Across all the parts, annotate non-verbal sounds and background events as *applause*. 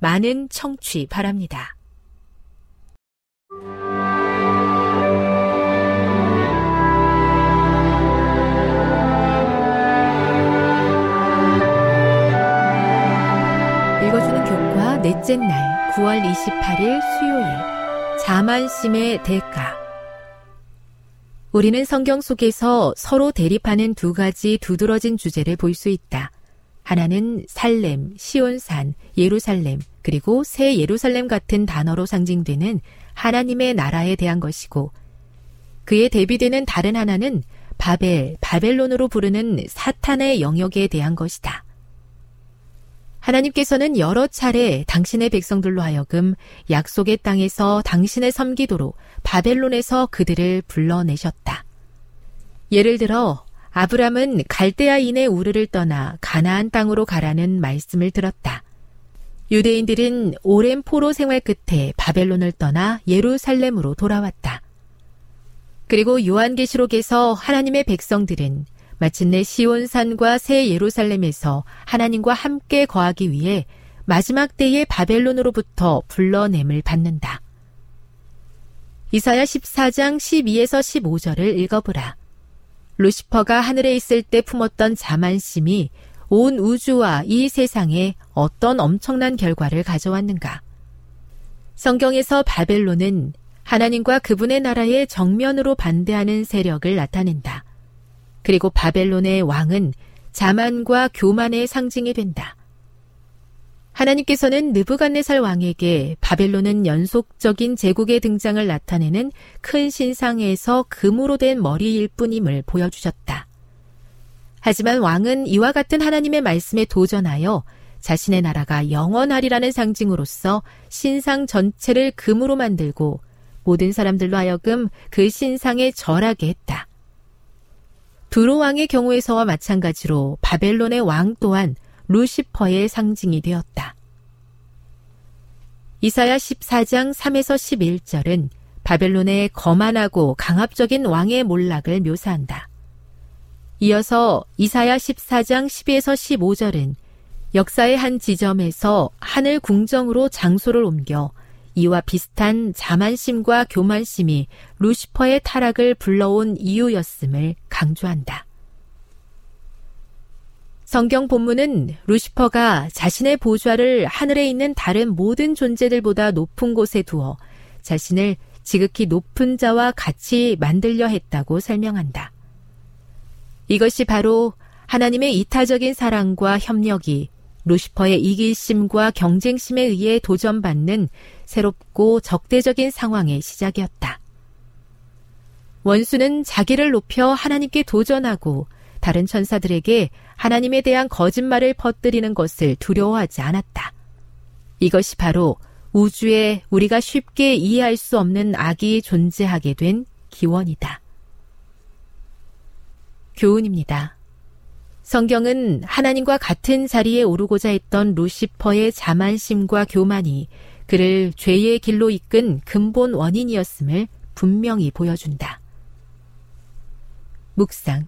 많은 청취 바랍니다. 읽어주는 교과 넷째 날 9월 28일 수요일 자만심의 대가 우리는 성경 속에서 서로 대립하는 두 가지 두드러진 주제를 볼 수 있다. 하나는 살렘, 시온산, 예루살렘, 그리고 새 예루살렘 같은 단어로 상징되는 하나님의 나라에 대한 것이고 그에 대비되는 다른 하나는 바벨, 바벨론으로 부르는 사탄의 영역에 대한 것이다. 하나님께서는 여러 차례 당신의 백성들로 하여금 약속의 땅에서 당신을 섬기도록 바벨론에서 그들을 불러내셨다. 예를 들어 아브람은 갈대아인의 우르를 떠나 가나안 땅으로 가라는 말씀을 들었다. 유대인들은 오랜 포로 생활 끝에 바벨론을 떠나 예루살렘으로 돌아왔다. 그리고 요한계시록에서 하나님의 백성들은 마침내 시온산과 새 예루살렘에서 하나님과 함께 거하기 위해 마지막 때의 바벨론으로부터 불러냄을 받는다. 이사야 14장 12에서 15절을 읽어보라. 루시퍼가 하늘에 있을 때 품었던 자만심이 온 우주와 이 세상에 어떤 엄청난 결과를 가져왔는가. 성경에서 바벨론은 하나님과 그분의 나라의 정면으로 반대하는 세력을 나타낸다. 그리고 바벨론의 왕은 자만과 교만의 상징이 된다. 하나님께서는 느부갓네살 왕에게 바벨론은 연속적인 제국의 등장을 나타내는 큰 신상에서 금으로 된 머리일 뿐임을 보여주셨다. 하지만 왕은 이와 같은 하나님의 말씀에 도전하여 자신의 나라가 영원하리라는 상징으로서 신상 전체를 금으로 만들고 모든 사람들로 하여금 그 신상에 절하게 했다. 두로 왕의 경우에서와 마찬가지로 바벨론의 왕 또한 루시퍼의 상징이 되었다. 이사야 14장 3에서 11절은 바벨론의 거만하고 강압적인 왕의 몰락을 묘사한다. 이어서 이사야 14장 12에서 15절은 역사의 한 지점에서 하늘 궁정으로 장소를 옮겨 이와 비슷한 자만심과 교만심이 루시퍼의 타락을 불러온 이유였음을 강조한다. 성경 본문은 루시퍼가 자신의 보좌를 하늘에 있는 다른 모든 존재들보다 높은 곳에 두어 자신을 지극히 높은 자와 같이 만들려 했다고 설명한다. 이것이 바로 하나님의 이타적인 사랑과 협력이 루시퍼의 이기심과 경쟁심에 의해 도전받는 새롭고 적대적인 상황의 시작이었다. 원수는 자기를 높여 하나님께 도전하고 다른 천사들에게 하나님에 대한 거짓말을 퍼뜨리는 것을 두려워하지 않았다. 이것이 바로 우주에 우리가 쉽게 이해할 수 없는 악이 존재하게 된 기원이다. 교훈입니다. 성경은 하나님과 같은 자리에 오르고자 했던 루시퍼의 자만심과 교만이 그를 죄의 길로 이끈 근본 원인이었음을 분명히 보여준다. 묵상.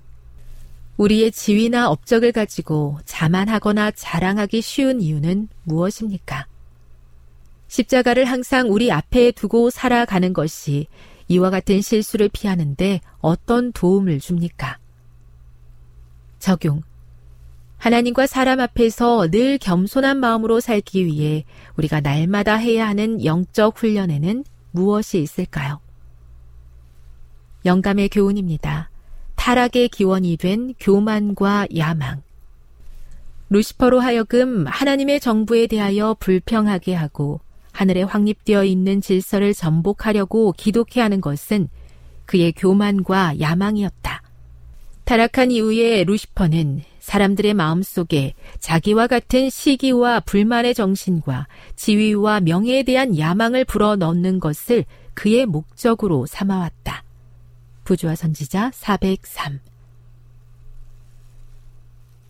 우리의 지위나 업적을 가지고 자만하거나 자랑하기 쉬운 이유는 무엇입니까? 십자가를 항상 우리 앞에 두고 살아가는 것이 이와 같은 실수를 피하는데 어떤 도움을 줍니까? 적용. 하나님과 사람 앞에서 늘 겸손한 마음으로 살기 위해 우리가 날마다 해야 하는 영적 훈련에는 무엇이 있을까요? 영감의 교훈입니다. 타락의 기원이 된 교만과 야망. 루시퍼로 하여금 하나님의 정부에 대하여 불평하게 하고 하늘에 확립되어 있는 질서를 전복하려고 기독해 하는 것은 그의 교만과 야망이었다. 타락한 이후에 루시퍼는 사람들의 마음 속에 자기와 같은 시기와 불만의 정신과 지위와 명예에 대한 야망을 불어넣는 것을 그의 목적으로 삼아왔다. 부조와 선지자 403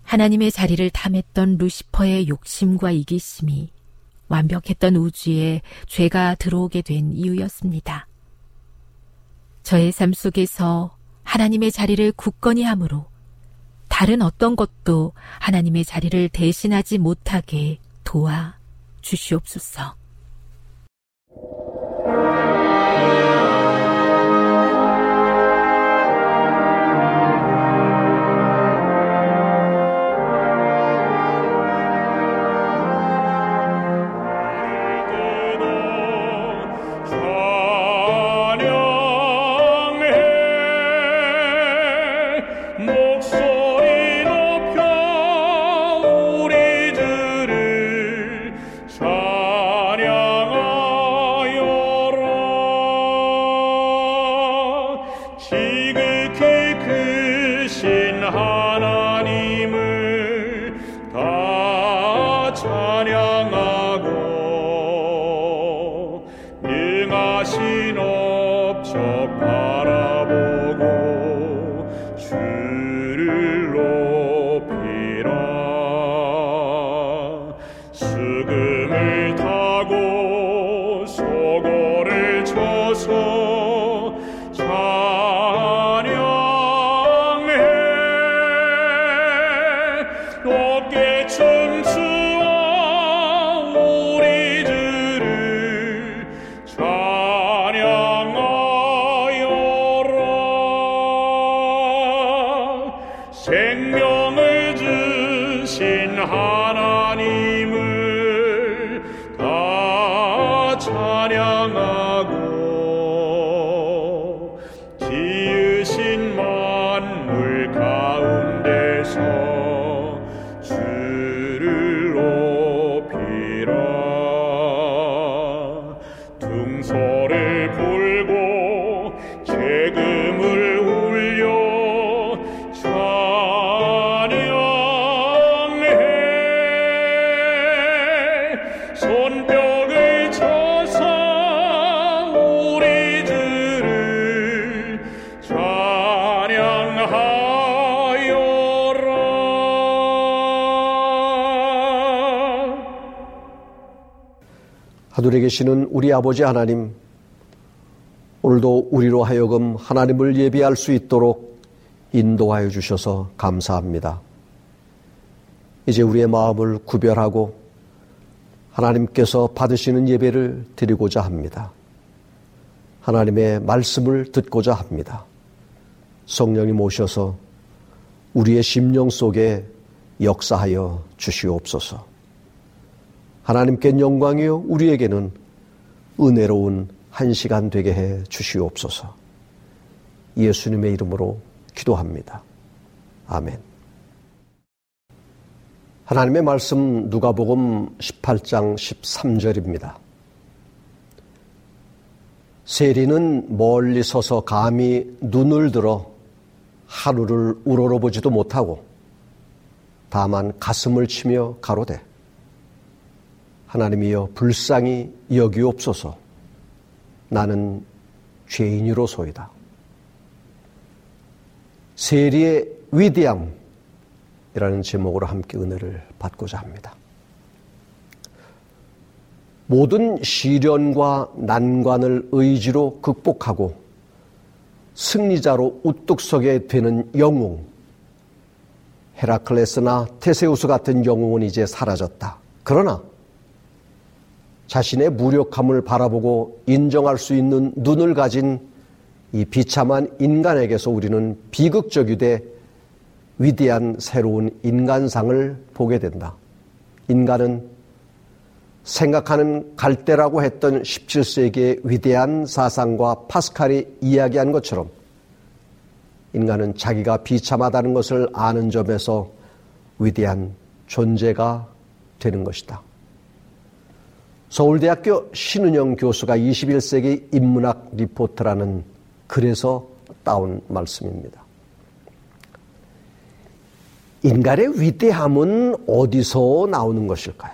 하나님의 자리를 탐했던 루시퍼의 욕심과 이기심이 완벽했던 우주에 죄가 들어오게 된 이유였습니다. 저의 삶 속에서 하나님의 자리를 굳건히 함으로 다른 어떤 것도 하나님의 자리를 대신하지 못하게 도와 주시옵소서. 하늘에 계시는 우리 아버지 하나님, 오늘도 우리로 하여금 하나님을 예배할 수 있도록 인도하여 주셔서 감사합니다. 이제 우리의 마음을 구별하고 하나님께서 받으시는 예배를 드리고자 합니다. 하나님의 말씀을 듣고자 합니다. 성령님 오셔서 우리의 심령 속에 역사하여 주시옵소서. 하나님께 영광이요 우리에게는 은혜로운 한 시간 되게 해 주시옵소서. 예수님의 이름으로 기도합니다. 아멘. 하나님의 말씀 누가복음 18장 13절입니다. 세리는 멀리 서서 감히 눈을 들어 하루를 우러러보지도 못하고 다만 가슴을 치며 가로되 하나님이여 불쌍히 여기옵소서 나는 죄인이로소이다. 세리의 위대함이라는 제목으로 함께 은혜를 받고자 합니다. 모든 시련과 난관을 의지로 극복하고 승리자로 우뚝 서게 되는 영웅, 헤라클레스나 테세우스 같은 영웅은 이제 사라졌다. 그러나 자신의 무력함을 바라보고 인정할 수 있는 눈을 가진 이 비참한 인간에게서 우리는 비극적이되 위대한 새로운 인간상을 보게 된다. 인간은 생각하는 갈대라고 했던 17세기의 위대한 사상과 파스칼이 이야기한 것처럼 인간은 자기가 비참하다는 것을 아는 점에서 위대한 존재가 되는 것이다. 서울대학교 신은영 교수가 21세기 인문학 리포트라는 글에서 따온 말씀입니다. 인간의 위대함은 어디서 나오는 것일까요?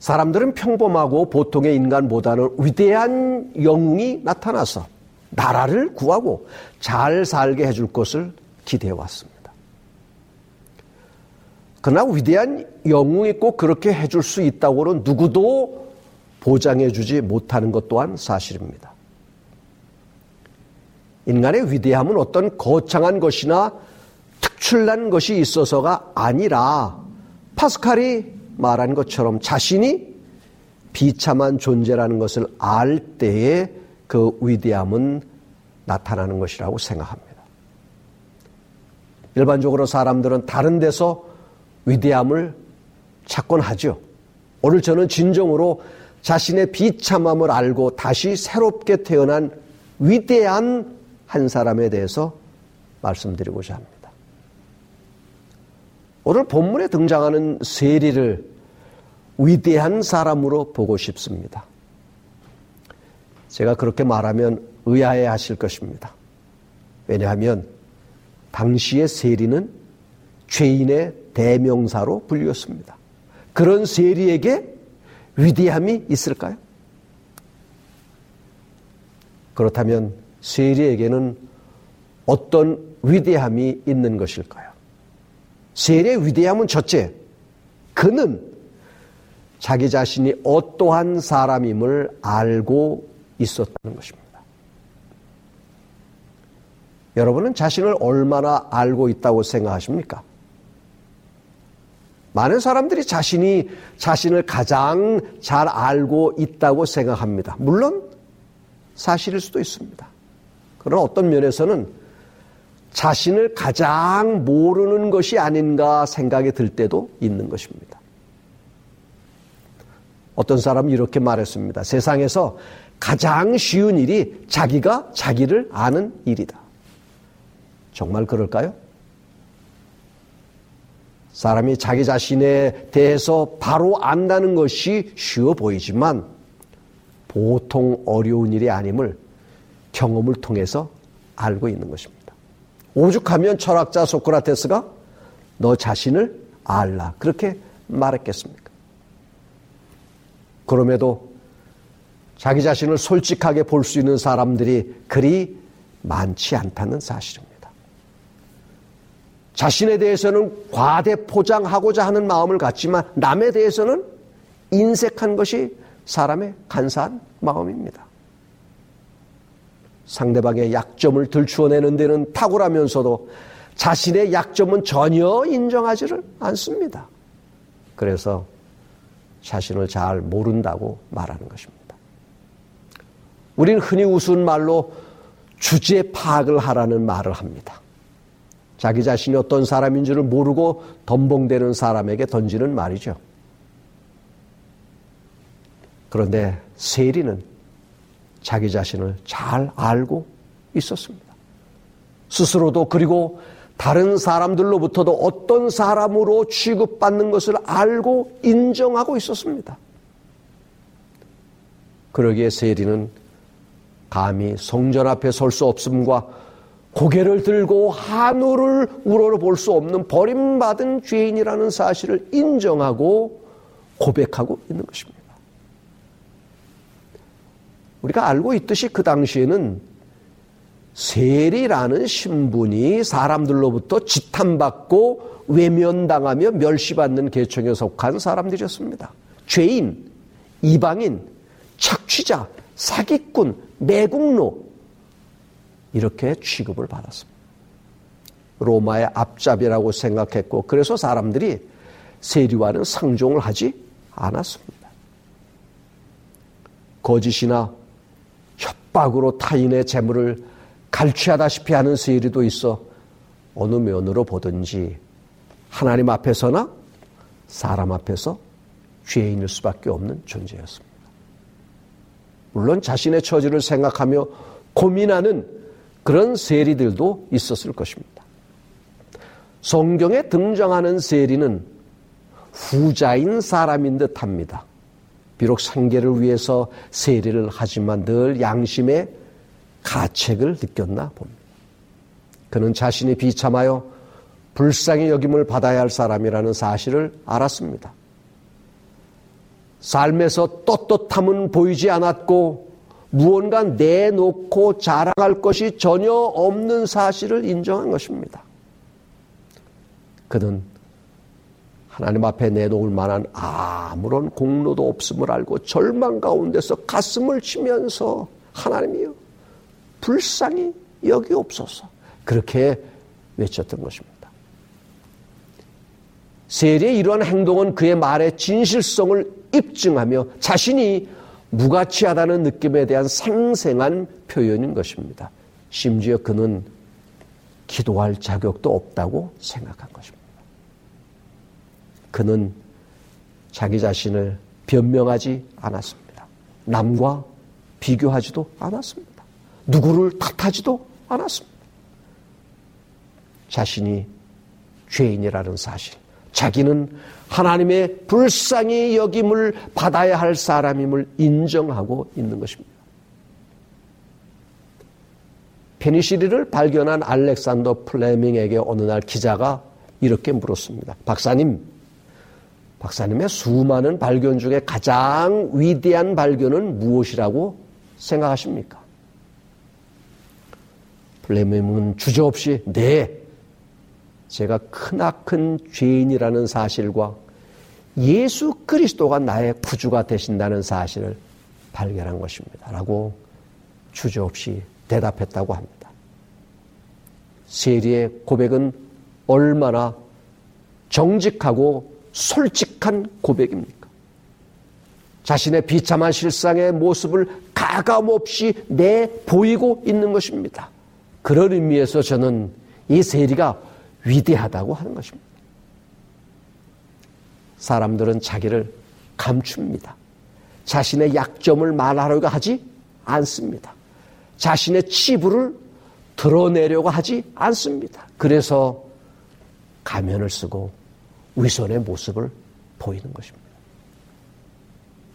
사람들은 평범하고 보통의 인간보다는 위대한 영웅이 나타나서 나라를 구하고 잘 살게 해줄 것을 기대해 왔습니다. 그러나 위대한 영웅이 꼭 그렇게 해줄 수 있다고는 누구도 보장해 주지 못하는 것 또한 사실입니다. 인간의 위대함은 어떤 거창한 것이나 특출난 것이 있어서가 아니라 파스칼이 말한 것처럼 자신이 비참한 존재라는 것을 알 때에 그 위대함은 나타나는 것이라고 생각합니다. 일반적으로 사람들은 다른 데서 위대함을 찾곤 하죠. 오늘 저는 진정으로 자신의 비참함을 알고 다시 새롭게 태어난 위대한 한 사람에 대해서 말씀드리고자 합니다. 오늘 본문에 등장하는 세리를 위대한 사람으로 보고 싶습니다. 제가 그렇게 말하면 의아해 하실 것입니다. 왜냐하면 당시의 세리는 죄인의 대명사로 불렸습니다. 그런 세리에게 위대함이 있을까요? 그렇다면 세리에게는 어떤 위대함이 있는 것일까요? 세리의 위대함은 첫째, 그는 자기 자신이 어떠한 사람임을 알고 있었다는 것입니다. 여러분은 자신을 얼마나 알고 있다고 생각하십니까? 많은 사람들이 자신이 자신을 가장 잘 알고 있다고 생각합니다. 물론 사실일 수도 있습니다. 그러나 어떤 면에서는 자신을 가장 모르는 것이 아닌가 생각이 들 때도 있는 것입니다. 어떤 사람은 이렇게 말했습니다. 세상에서 가장 쉬운 일이 자기가 자기를 아는 일이다. 정말 그럴까요? 사람이 자기 자신에 대해서 바로 안다는 것이 쉬워 보이지만 보통 어려운 일이 아님을 경험을 통해서 알고 있는 것입니다. 오죽하면 철학자 소크라테스가 너 자신을 알라. 그렇게 말했겠습니까? 그럼에도 자기 자신을 솔직하게 볼 수 있는 사람들이 그리 많지 않다는 사실입니다. 자신에 대해서는 과대 포장하고자 하는 마음을 갖지만 남에 대해서는 인색한 것이 사람의 간사한 마음입니다. 상대방의 약점을 들추어내는 데는 탁월하면서도 자신의 약점은 전혀 인정하지를 않습니다. 그래서 자신을 잘 모른다고 말하는 것입니다. 우리는 흔히 우스운 말로 주제 파악을 하라는 말을 합니다. 자기 자신이 어떤 사람인 줄을 모르고 덤벙대는 사람에게 던지는 말이죠. 그런데 세리는 자기 자신을 잘 알고 있었습니다. 스스로도 그리고 다른 사람들로부터도 어떤 사람으로 취급받는 것을 알고 인정하고 있었습니다. 그러기에 세리는 감히 성전 앞에 설 수 없음과 고개를 들고 하늘을 우러러볼 수 없는 버림받은 죄인이라는 사실을 인정하고 고백하고 있는 것입니다. 우리가 알고 있듯이 그 당시에는 세리라는 신분이 사람들로부터 지탄받고 외면당하며 멸시받는 계층에 속한 사람들이었습니다. 죄인, 이방인, 착취자, 사기꾼, 매국노 이렇게 취급을 받았습니다. 로마의 앞잡이라고 생각했고 그래서 사람들이 세리와는 상종을 하지 않았습니다. 거짓이나 협박으로 타인의 재물을 갈취하다시피 하는 세리도 있어 어느 면으로 보든지 하나님 앞에서나 사람 앞에서 죄인일 수밖에 없는 존재였습니다. 물론 자신의 처지를 생각하며 고민하는 그런 세리들도 있었을 것입니다. 성경에 등장하는 세리는 후자인 사람인 듯 합니다. 비록 생계를 위해서 세리를 하지만 늘 양심의 가책을 느꼈나 봅니다. 그는 자신이 비참하여 불쌍히 여김을 받아야 할 사람이라는 사실을 알았습니다. 삶에서 떳떳함은 보이지 않았고 무언가 내놓고 자랑할 것이 전혀 없는 사실을 인정한 것입니다. 그는 하나님 앞에 내놓을 만한 아무런 공로도 없음을 알고 절망 가운데서 가슴을 치면서 하나님이여 불쌍히 여기옵소서 그렇게 외쳤던 것입니다. 세리의 이러한 행동은 그의 말의 진실성을 입증하며 자신이 무가치하다는 느낌에 대한 생생한 표현인 것입니다. 심지어 그는 기도할 자격도 없다고 생각한 것입니다. 그는 자기 자신을 변명하지 않았습니다. 남과 비교하지도 않았습니다. 누구를 탓하지도 않았습니다. 자신이 죄인이라는 사실, 자기는 하나님의 불쌍히 여김을 받아야 할 사람임을 인정하고 있는 것입니다. 페니시리를 발견한 알렉산더 플레밍에게 어느 날 기자가 이렇게 물었습니다. 박사님, 박사님의 수많은 발견 중에 가장 위대한 발견은 무엇이라고 생각하십니까? 플레밍은 주저없이 네, 제가 크나큰 죄인이라는 사실과 예수 그리스도가 나의 구주가 되신다는 사실을 발견한 것입니다. 라고 주저없이 대답했다고 합니다. 세리의 고백은 얼마나 정직하고 솔직한 고백입니까? 자신의 비참한 실상의 모습을 가감없이 내 보이고 있는 것입니다. 그런 의미에서 저는 이 세리가 위대하다고 하는 것입니다. 사람들은 자기를 감춥니다. 자신의 약점을 말하려고 하지 않습니다. 자신의 치부를 드러내려고 하지 않습니다. 그래서 가면을 쓰고 위선의 모습을 보이는 것입니다.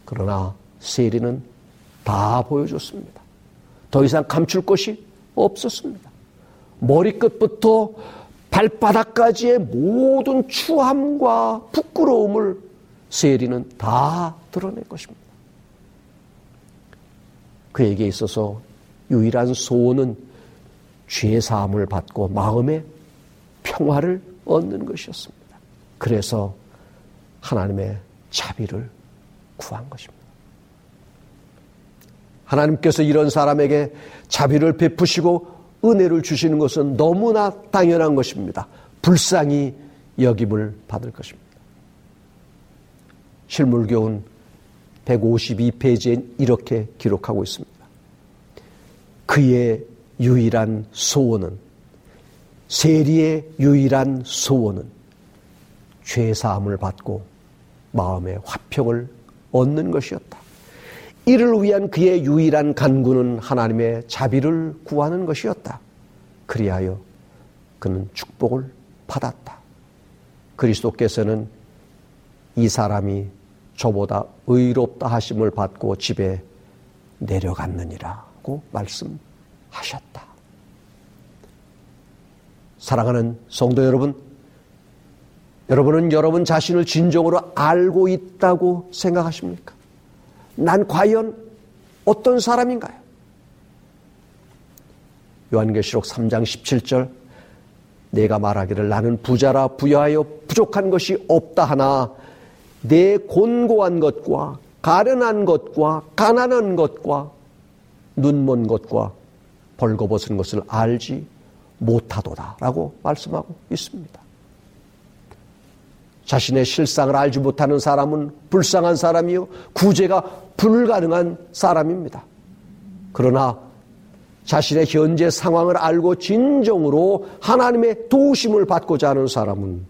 그러나 세리는 다 보여줬습니다. 더 이상 감출 것이 없었습니다. 머리끝부터 발바닥까지의 모든 추함과 부끄러움을 세리는 다 드러낸 것입니다. 그에게 있어서 유일한 소원은 죄 사함을 받고 마음의 평화를 얻는 것이었습니다. 그래서 하나님의 자비를 구한 것입니다. 하나님께서 이런 사람에게 자비를 베푸시고 은혜를 주시는 것은 너무나 당연한 것입니다. 불쌍히 여김을 받을 것입니다. 실물교훈 152페이지엔 이렇게 기록하고 있습니다. 그의 유일한 소원은 세리의 유일한 소원은 죄 사함을 받고 마음의 화평을 얻는 것이었다. 이를 위한 그의 유일한 간구는 하나님의 자비를 구하는 것이었다. 그리하여 그는 축복을 받았다. 그리스도께서는 이 사람이 저보다 의롭다 하심을 받고 집에 내려갔느니라고 말씀하셨다. 사랑하는 성도 여러분, 여러분은 여러분 자신을 진정으로 알고 있다고 생각하십니까? 난 과연 어떤 사람인가요? 요한계시록 3장 17절 내가 말하기를 나는 부자라 부여하여 부족한 것이 없다 하나 내 곤고한 것과 가련한 것과 가난한 것과 눈먼 것과 벌거벗은 것을 알지 못하도다라고 말씀하고 있습니다. 자신의 실상을 알지 못하는 사람은 불쌍한 사람이요 구제가 불가능한 사람입니다. 그러나 자신의 현재 상황을 알고 진정으로 하나님의 도우심을 받고자 하는 사람은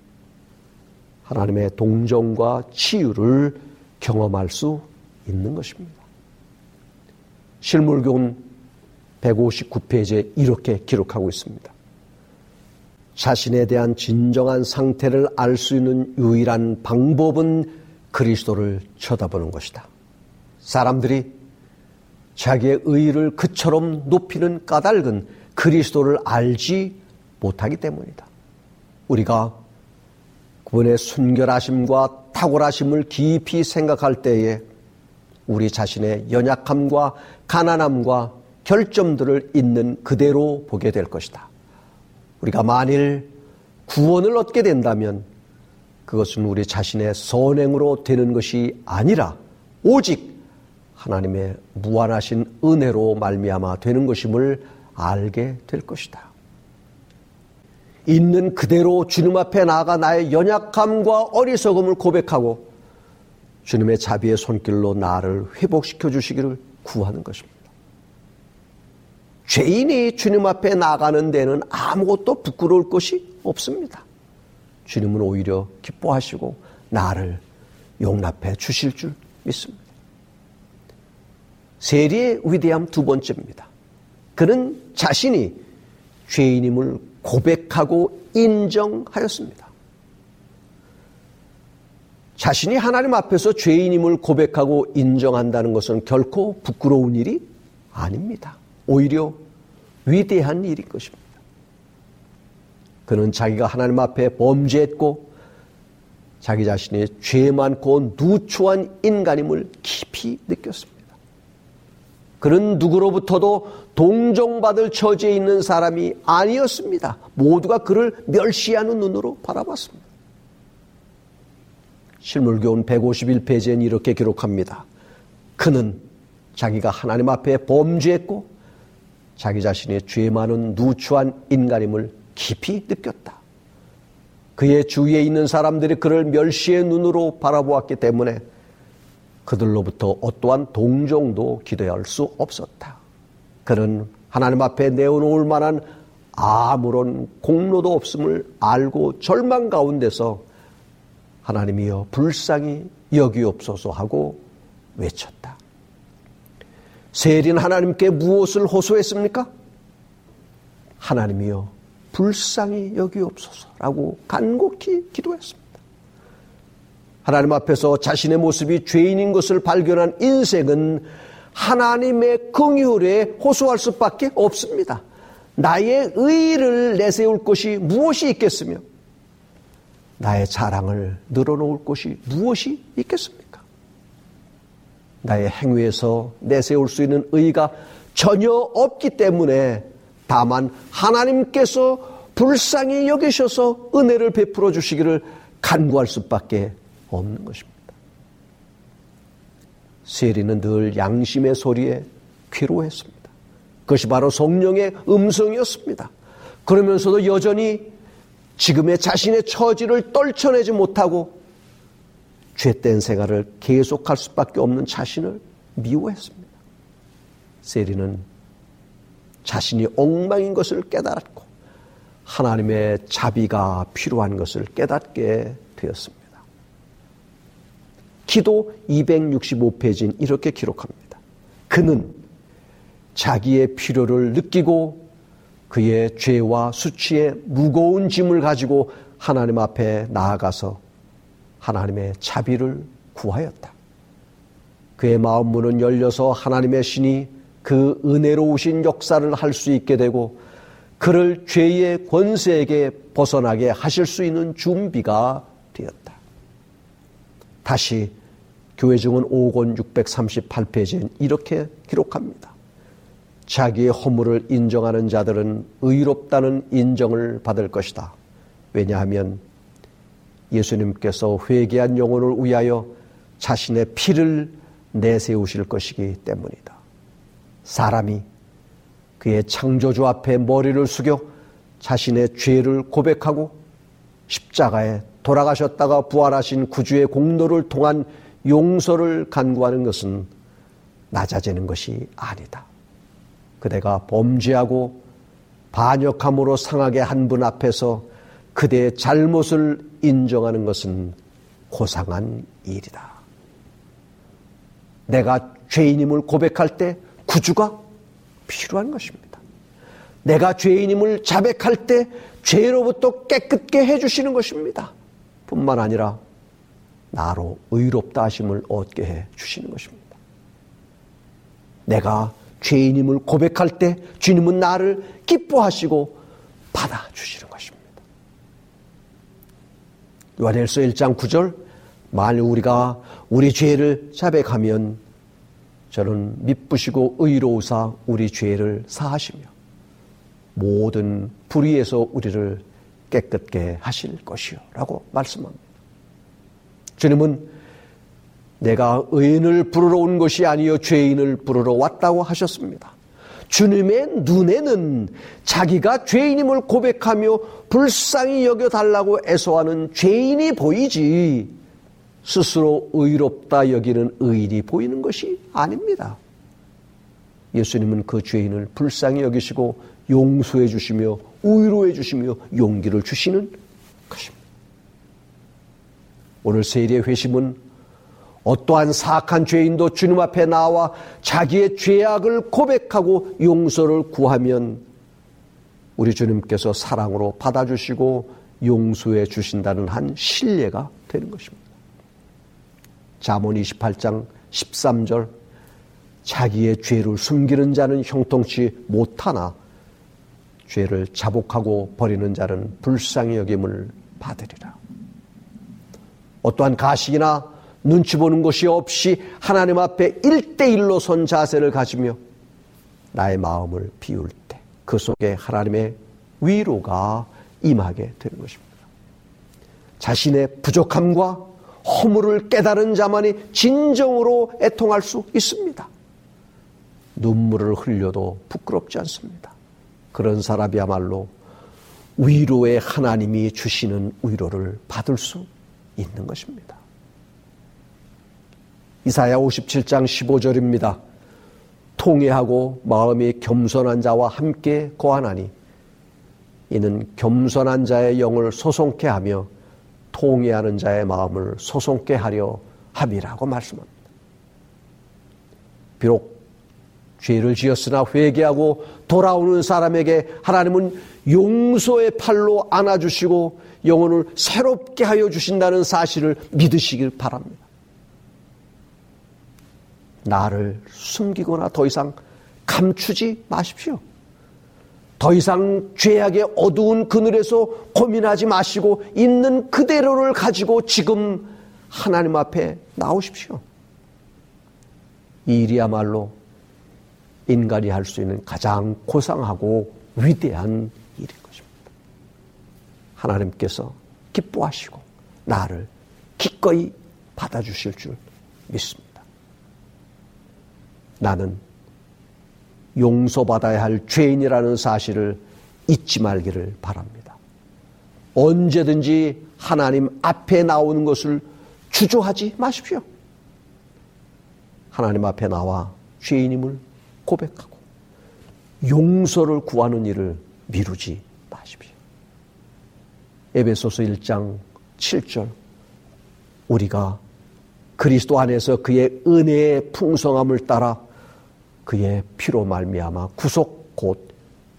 하나님의 동정과 치유를 경험할 수 있는 것입니다. 실물교훈 159페이지에 이렇게 기록하고 있습니다. 자신에 대한 진정한 상태를 알 수 있는 유일한 방법은 그리스도를 쳐다보는 것이다. 사람들이 자기의 의의를 그처럼 높이는 까닭은 그리스도를 알지 못하기 때문이다. 우리가 그분의 순결하심과 탁월하심을 깊이 생각할 때에 우리 자신의 연약함과 가난함과 결점들을 있는 그대로 보게 될 것이다. 우리가 만일 구원을 얻게 된다면 그것은 우리 자신의 선행으로 되는 것이 아니라 오직 하나님의 무한하신 은혜로 말미암아 되는 것임을 알게 될 것이다. 있는 그대로 주님 앞에 나아가 나의 연약함과 어리석음을 고백하고 주님의 자비의 손길로 나를 회복시켜 주시기를 구하는 것입니다. 죄인이 주님 앞에 나가는 데는 아무것도 부끄러울 것이 없습니다. 주님은 오히려 기뻐하시고 나를 용납해 주실 줄 믿습니다. 세리의 위대함 두 번째입니다. 그는 자신이 죄인임을 고백하고 인정하였습니다. 자신이 하나님 앞에서 죄인임을 고백하고 인정한다는 것은 결코 부끄러운 일이 아닙니다. 오히려 위대한 일인 것입니다. 그는 자기가 하나님 앞에 범죄했고 자기 자신이 죄 많고 누추한 인간임을 깊이 느꼈습니다. 그는 누구로부터도 동정받을 처지에 있는 사람이 아니었습니다. 모두가 그를 멸시하는 눈으로 바라봤습니다. 실물교훈 151페이지엔 이렇게 기록합니다. 그는 자기가 하나님 앞에 범죄했고 자기 자신의 죄 많은 누추한 인간임을 깊이 느꼈다. 그의 주위에 있는 사람들이 그를 멸시의 눈으로 바라보았기 때문에 그들로부터 어떠한 동정도 기대할 수 없었다. 그는 하나님 앞에 내어놓을 만한 아무런 공로도 없음을 알고 절망 가운데서 하나님이여 불쌍히 여기옵소서 하고 외쳤다. 세린 하나님께 무엇을 호소했습니까? 하나님이여 불쌍히 여기옵소서라고 간곡히 기도했습니다. 하나님 앞에서 자신의 모습이 죄인인 것을 발견한 인생은 하나님의 긍휼에 호소할 수밖에 없습니다. 나의 의를 내세울 것이 무엇이 있겠으며 나의 자랑을 늘어놓을 것이 무엇이 있겠습니까? 나의 행위에서 내세울 수 있는 의가 전혀 없기 때문에 다만 하나님께서 불쌍히 여기셔서 은혜를 베풀어 주시기를 간구할 수밖에 없는 것입니다. 세리는 늘 양심의 소리에 괴로했습니다. 그것이 바로 성령의 음성이었습니다. 그러면서도 여전히 지금의 자신의 처지를 떨쳐내지 못하고 죄된 생활을 계속할 수밖에 없는 자신을 미워했습니다. 세리는 자신이 엉망인 것을 깨달았고 하나님의 자비가 필요한 것을 깨닫게 되었습니다. 기도 265페이지는 이렇게 기록합니다. 그는 자기의 필요를 느끼고 그의 죄와 수치의 무거운 짐을 가지고 하나님 앞에 나아가서 하나님의 자비를 구하였다. 그의 마음 문은 열려서 하나님의 신이 그 은혜로우신 역사를 할 수 있게 되고 그를 죄의 권세에게 벗어나게 하실 수 있는 준비가 되었다. 다시 교회 증은 5권 638페이지엔 이렇게 기록합니다. 자기의 허물을 인정하는 자들은 의롭다는 인정을 받을 것이다. 왜냐하면 예수님께서 회개한 영혼을 위하여 자신의 피를 내세우실 것이기 때문이다. 사람이 그의 창조주 앞에 머리를 숙여 자신의 죄를 고백하고 십자가에 돌아가셨다가 부활하신 구주의 공로를 통한 용서를 간구하는 것은 낮아지는 것이 아니다. 그대가 범죄하고 반역함으로 상하게 한 분 앞에서 그대의 잘못을 인정하는 것은 고상한 일이다. 내가 죄인임을 고백할 때 구주가 필요한 것입니다. 내가 죄인임을 자백할 때 죄로부터 깨끗게 해주시는 것입니다. 뿐만 아니라 나로 의롭다 하심을 얻게 해 주시는 것입니다. 내가 죄인임을 고백할 때 주님은 나를 기뻐하시고 받아주시는 것입니다. 요한일서 1장 9절 만일 우리가 우리 죄를 자백하면 저는 미쁘시고 의로우사 우리 죄를 사하시며 모든 불의에서 우리를 깨끗게 하실 것이요 라고 말씀합니다. 주님은 내가 의인을 부르러 온 것이 아니요 죄인을 부르러 왔다고 하셨습니다. 주님의 눈에는 자기가 죄인임을 고백하며 불쌍히 여겨달라고 애소하는 죄인이 보이지 스스로 의롭다 여기는 의인이 보이는 것이 아닙니다. 예수님은 그 죄인을 불쌍히 여기시고 용서해 주시며 의로해 주시며 용기를 주시는 것입니다. 오늘 세일의 회심은 어떠한 사악한 죄인도 주님 앞에 나와 자기의 죄악을 고백하고 용서를 구하면 우리 주님께서 사랑으로 받아주시고 용서해 주신다는 한 신뢰가 되는 것입니다. 잠언 28장 13절 자기의 죄를 숨기는 자는 형통치 못하나 죄를 자복하고 버리는 자는 불쌍히 여김을 받으리라. 어떠한 가식이나 눈치 보는 것이 없이 하나님 앞에 일대일로선 자세를 가지며 나의 마음을 비울 때 그 속에 하나님의 위로가 임하게 되는 것입니다. 자신의 부족함과 허물을 깨달은 자만이 진정으로 애통할 수 있습니다. 눈물을 흘려도 부끄럽지 않습니다. 그런 사람이야말로 위로의 하나님이 주시는 위로를 받을 수 있는 것입니다. 이사야 57장 15절입니다. 통회하고 마음이 겸손한 자와 함께 거하나니 이는 겸손한 자의 영을 소송케 하며 통회하는 자의 마음을 소송케 하려 함이라고 말씀합니다. 비록 죄를 지었으나 회개하고 돌아오는 사람에게 하나님은 용서의 팔로 안아주시고 영혼을 새롭게 하여 주신다는 사실을 믿으시길 바랍니다. 나를 숨기거나 더 이상 감추지 마십시오. 더 이상 죄악의 어두운 그늘에서 고민하지 마시고 있는 그대로를 가지고 지금 하나님 앞에 나오십시오. 이 일이야말로 인간이 할 수 있는 가장 고상하고 위대한 일인 것입니다. 하나님께서 기뻐하시고 나를 기꺼이 받아주실 줄 믿습니다. 나는 용서받아야 할 죄인이라는 사실을 잊지 말기를 바랍니다. 언제든지 하나님 앞에 나오는 것을 주저하지 마십시오. 하나님 앞에 나와 죄인임을 고백하고 용서를 구하는 일을 미루지 마십시오. 에베소서 1장 7절 우리가 그리스도 안에서 그의 은혜의 풍성함을 따라 그의 피로 말미암아 구속 곧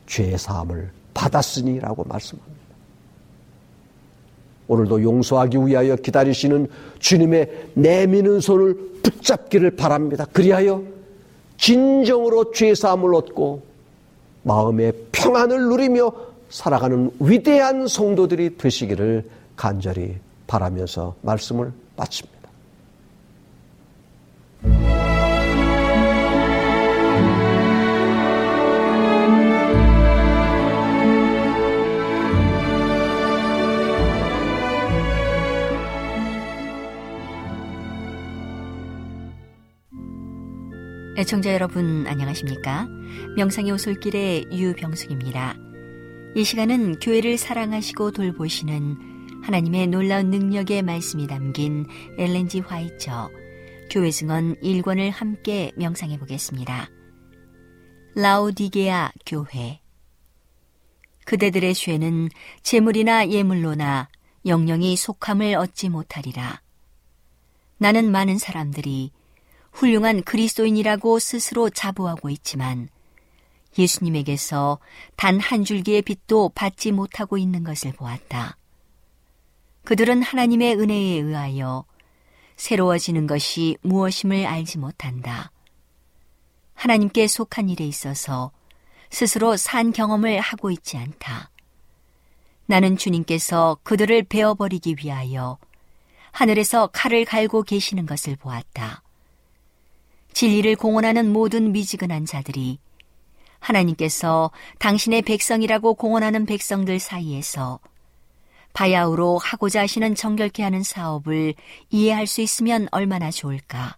죄 사함을 받았으니라고 말씀합니다. 오늘도 용서하기 위하여 기다리시는 주님의 내미는 손을 붙잡기를 바랍니다. 그리하여 진정으로 죄 사함을 얻고 마음의 평안을 누리며 살아가는 위대한 성도들이 되시기를 간절히 바라면서 말씀을 마칩니다. 애청자 여러분 안녕하십니까? 명상의 오솔길의 유병숙입니다. 이 시간은 교회를 사랑하시고 돌보시는 하나님의 놀라운 능력의 말씀이 담긴 엘렌지 화이처 교회 증언 1권을 함께 명상해 보겠습니다. 라오디게아 교회 그대들의 죄는 재물이나 예물로나 영영이 속함을 얻지 못하리라. 나는 많은 사람들이 훌륭한 그리스도인이라고 스스로 자부하고 있지만 예수님에게서 단 한 줄기의 빛도 받지 못하고 있는 것을 보았다. 그들은 하나님의 은혜에 의하여 새로워지는 것이 무엇임을 알지 못한다. 하나님께 속한 일에 있어서 스스로 산 경험을 하고 있지 않다. 나는 주님께서 그들을 베어버리기 위하여 하늘에서 칼을 갈고 계시는 것을 보았다. 진리를 공언하는 모든 미지근한 자들이 하나님께서 당신의 백성이라고 공언하는 백성들 사이에서 바야흐로 하고자 하시는 정결케 하는 사업을 이해할 수 있으면 얼마나 좋을까.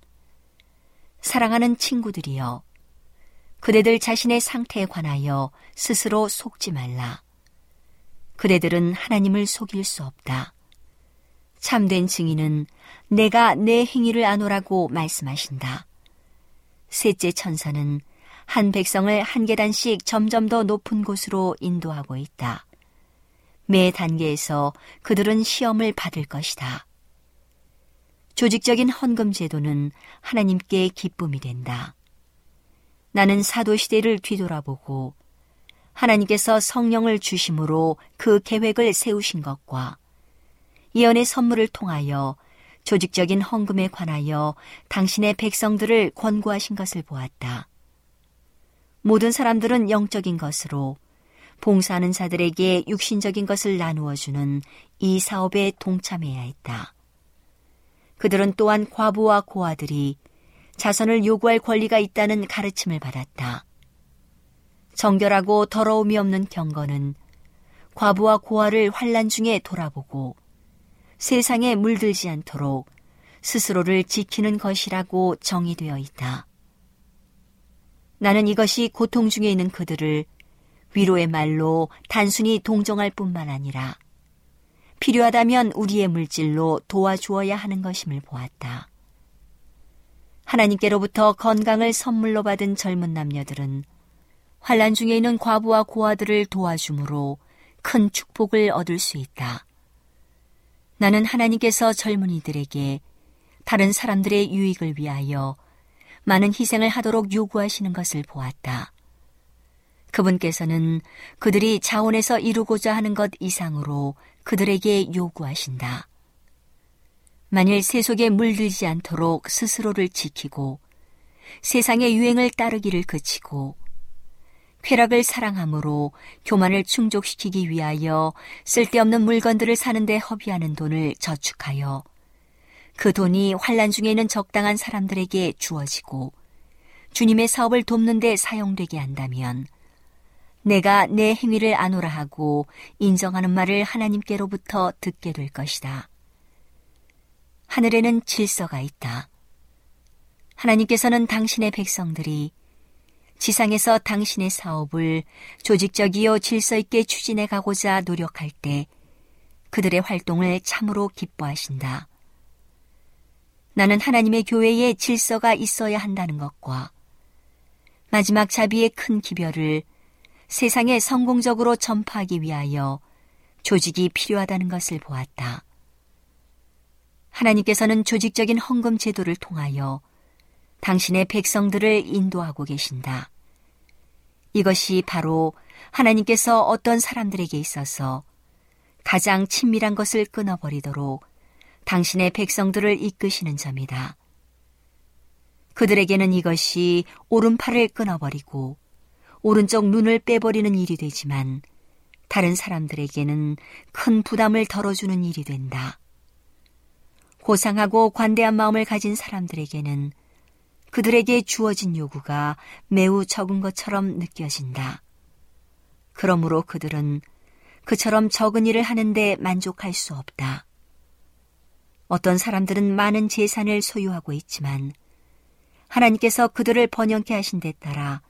사랑하는 친구들이여, 그대들 자신의 상태에 관하여 스스로 속지 말라. 그대들은 하나님을 속일 수 없다. 참된 증인은 내가 내 행위를 아노라고 말씀하신다. 셋째 천사는 한 백성을 한 계단씩 점점 더 높은 곳으로 인도하고 있다. 매 단계에서 그들은 시험을 받을 것이다. 조직적인 헌금 제도는 하나님께 기쁨이 된다. 나는 사도 시대를 뒤돌아보고 하나님께서 성령을 주심으로 그 계획을 세우신 것과 예언의 선물을 통하여 조직적인 헌금에 관하여 당신의 백성들을 권고하신 것을 보았다. 모든 사람들은 영적인 것으로 봉사하는 자들에게 육신적인 것을 나누어 주는 이 사업에 동참해야 했다. 그들은 또한 과부와 고아들이 자선을 요구할 권리가 있다는 가르침을 받았다. 정결하고 더러움이 없는 경건은 과부와 고아를 환란 중에 돌아보고 세상에 물들지 않도록 스스로를 지키는 것이라고 정의되어 있다. 나는 이것이 고통 중에 있는 그들을 위로의 말로 단순히 동정할 뿐만 아니라 필요하다면 우리의 물질로 도와주어야 하는 것임을 보았다. 하나님께로부터 건강을 선물로 받은 젊은 남녀들은 환란 중에 있는 과부와 고아들을 도와줌으로 큰 축복을 얻을 수 있다. 나는 하나님께서 젊은이들에게 다른 사람들의 유익을 위하여 많은 희생을 하도록 요구하시는 것을 보았다. 그분께서는 그들이 자원에서 이루고자 하는 것 이상으로 그들에게 요구하신다. 만일 세속에 물들지 않도록 스스로를 지키고 세상의 유행을 따르기를 그치고 쾌락을 사랑함으로 교만을 충족시키기 위하여 쓸데없는 물건들을 사는데 허비하는 돈을 저축하여 그 돈이 환란 중에는 적당한 사람들에게 주어지고 주님의 사업을 돕는 데 사용되게 한다면 내가 내 행위를 아노라 하고 인정하는 말을 하나님께로부터 듣게 될 것이다. 하늘에는 질서가 있다. 하나님께서는 당신의 백성들이 지상에서 당신의 사업을 조직적이요 질서 있게 추진해 가고자 노력할 때 그들의 활동을 참으로 기뻐하신다. 나는 하나님의 교회에 질서가 있어야 한다는 것과 마지막 자비의 큰 기별을 세상에 성공적으로 전파하기 위하여 조직이 필요하다는 것을 보았다. 하나님께서는 조직적인 헌금 제도를 통하여 당신의 백성들을 인도하고 계신다. 이것이 바로 하나님께서 어떤 사람들에게 있어서 가장 친밀한 것을 끊어버리도록 당신의 백성들을 이끄시는 점이다. 그들에게는 이것이 오른팔을 끊어버리고 오른쪽 눈을 빼버리는 일이 되지만 다른 사람들에게는 큰 부담을 덜어주는 일이 된다. 고상하고 관대한 마음을 가진 사람들에게는 그들에게 주어진 요구가 매우 적은 것처럼 느껴진다. 그러므로 그들은 그처럼 적은 일을 하는데 만족할 수 없다. 어떤 사람들은 많은 재산을 소유하고 있지만 하나님께서 그들을 번영케 하신 데 따라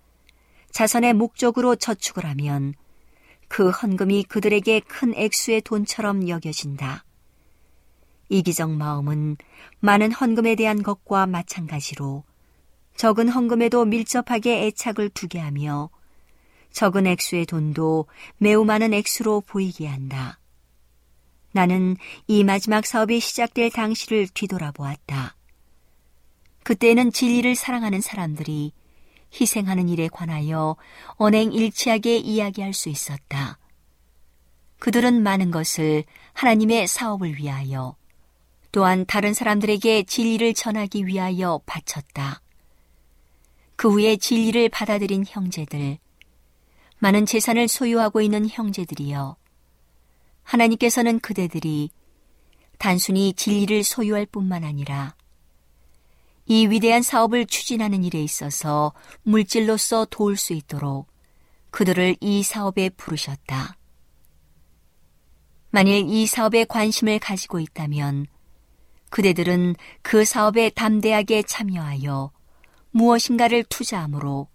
자선의 목적으로 저축을 하면 그 헌금이 그들에게 큰 액수의 돈처럼 여겨진다. 이기적 마음은 많은 헌금에 대한 것과 마찬가지로 적은 헌금에도 밀접하게 애착을 두게 하며 적은 액수의 돈도 매우 많은 액수로 보이게 한다. 나는 이 마지막 사업이 시작될 당시를 뒤돌아보았다. 그때는 진리를 사랑하는 사람들이 희생하는 일에 관하여 언행 일치하게 이야기할 수 있었다. 그들은 많은 것을 하나님의 사업을 위하여 또한 다른 사람들에게 진리를 전하기 위하여 바쳤다. 그 후에 진리를 받아들인 형제들, 많은 재산을 소유하고 있는 형제들이여. 하나님께서는 그대들이 단순히 진리를 소유할 뿐만 아니라 이 위대한 사업을 추진하는 일에 있어서 물질로서 도울 수 있도록 그들을 이 사업에 부르셨다. 만일 이 사업에 관심을 가지고 있다면 그대들은 그 사업에 담대하게 참여하여 무엇인가를 투자함으로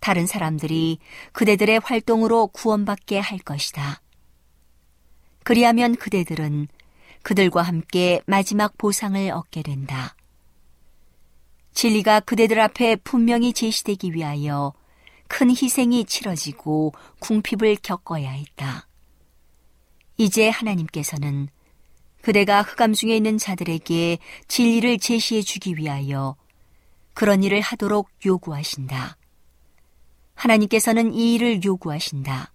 다른 사람들이 그대들의 활동으로 구원받게 할 것이다. 그리하면 그대들은 그들과 함께 마지막 보상을 얻게 된다. 진리가 그대들 앞에 분명히 제시되기 위하여 큰 희생이 치러지고 궁핍을 겪어야 했다. 이제 하나님께서는 그대가 흑암 중에 있는 자들에게 진리를 제시해 주기 위하여 그런 일을 하도록 요구하신다. 하나님께서는 이 일을 요구하신다.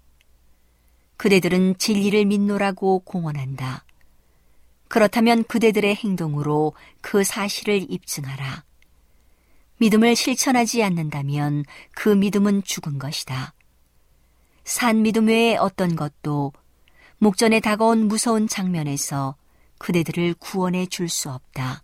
그대들은 진리를 믿노라고 공언한다. 그렇다면 그대들의 행동으로 그 사실을 입증하라. 믿음을 실천하지 않는다면 그 믿음은 죽은 것이다. 산 믿음 외에 어떤 것도 목전에 다가온 무서운 장면에서 그대들을 구원해 줄 수 없다.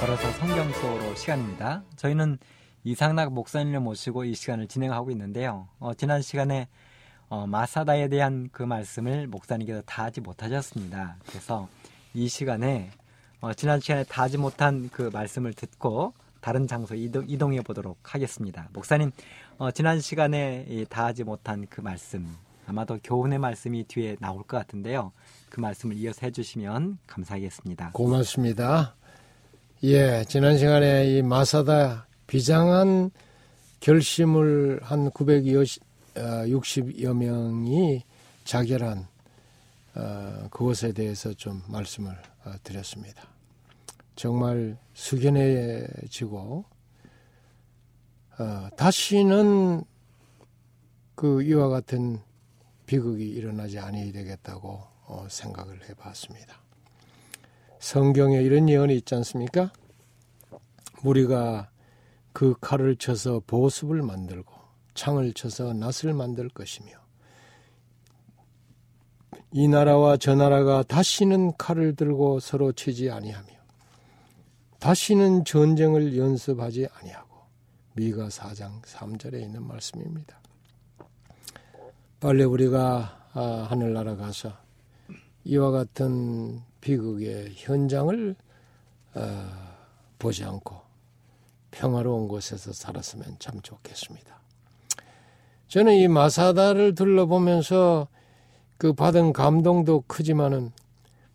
걸어서 성경 수어로 시간입니다. 저희는 이상락 목사님을 모시고 이 시간을 진행하고 있는데요. 어, 지난 시간에 어, 마사다에 대한 그 말씀을 목사님께서 다 하지 못하셨습니다. 그래서 이 시간에 어, 지난 시간에 다 하지 못한 그 말씀을 듣고 다른 장소 이동, 이동해 보도록 하겠습니다. 목사님 어, 지난 시간에 다 하지 못한 그 말씀 아마도 교훈의 말씀이 뒤에 나올 것 같은데요. 그 말씀을 이어서 해주시면 감사하겠습니다. 고맙습니다. 예, 지난 시간에 이 마사다 비장한 결심을 한 960여 명이 자결한 어, 그것에 대해서 좀 말씀을 어, 드렸습니다. 정말 숙연해지고 어, 다시는 그 이와 같은 비극이 일어나지 아니해야 되겠다고 어, 생각을 해봤습니다. 성경에 이런 예언이 있지 않습니까? 우리가 그 칼을 쳐서 보습을 만들고 창을 쳐서 낫을 만들 것이며 이 나라와 저 나라가 다시는 칼을 들고 서로 치지 아니하며 다시는 전쟁을 연습하지 아니하고 미가 4장 3절에 있는 말씀입니다. 빨리 우리가 아, 하늘나라 가서 이와 같은 비극의 현장을 어, 보지 않고 평화로운 곳에서 살았으면 참 좋겠습니다. 저는 이 마사다를 둘러보면서 그 받은 감동도 크지만은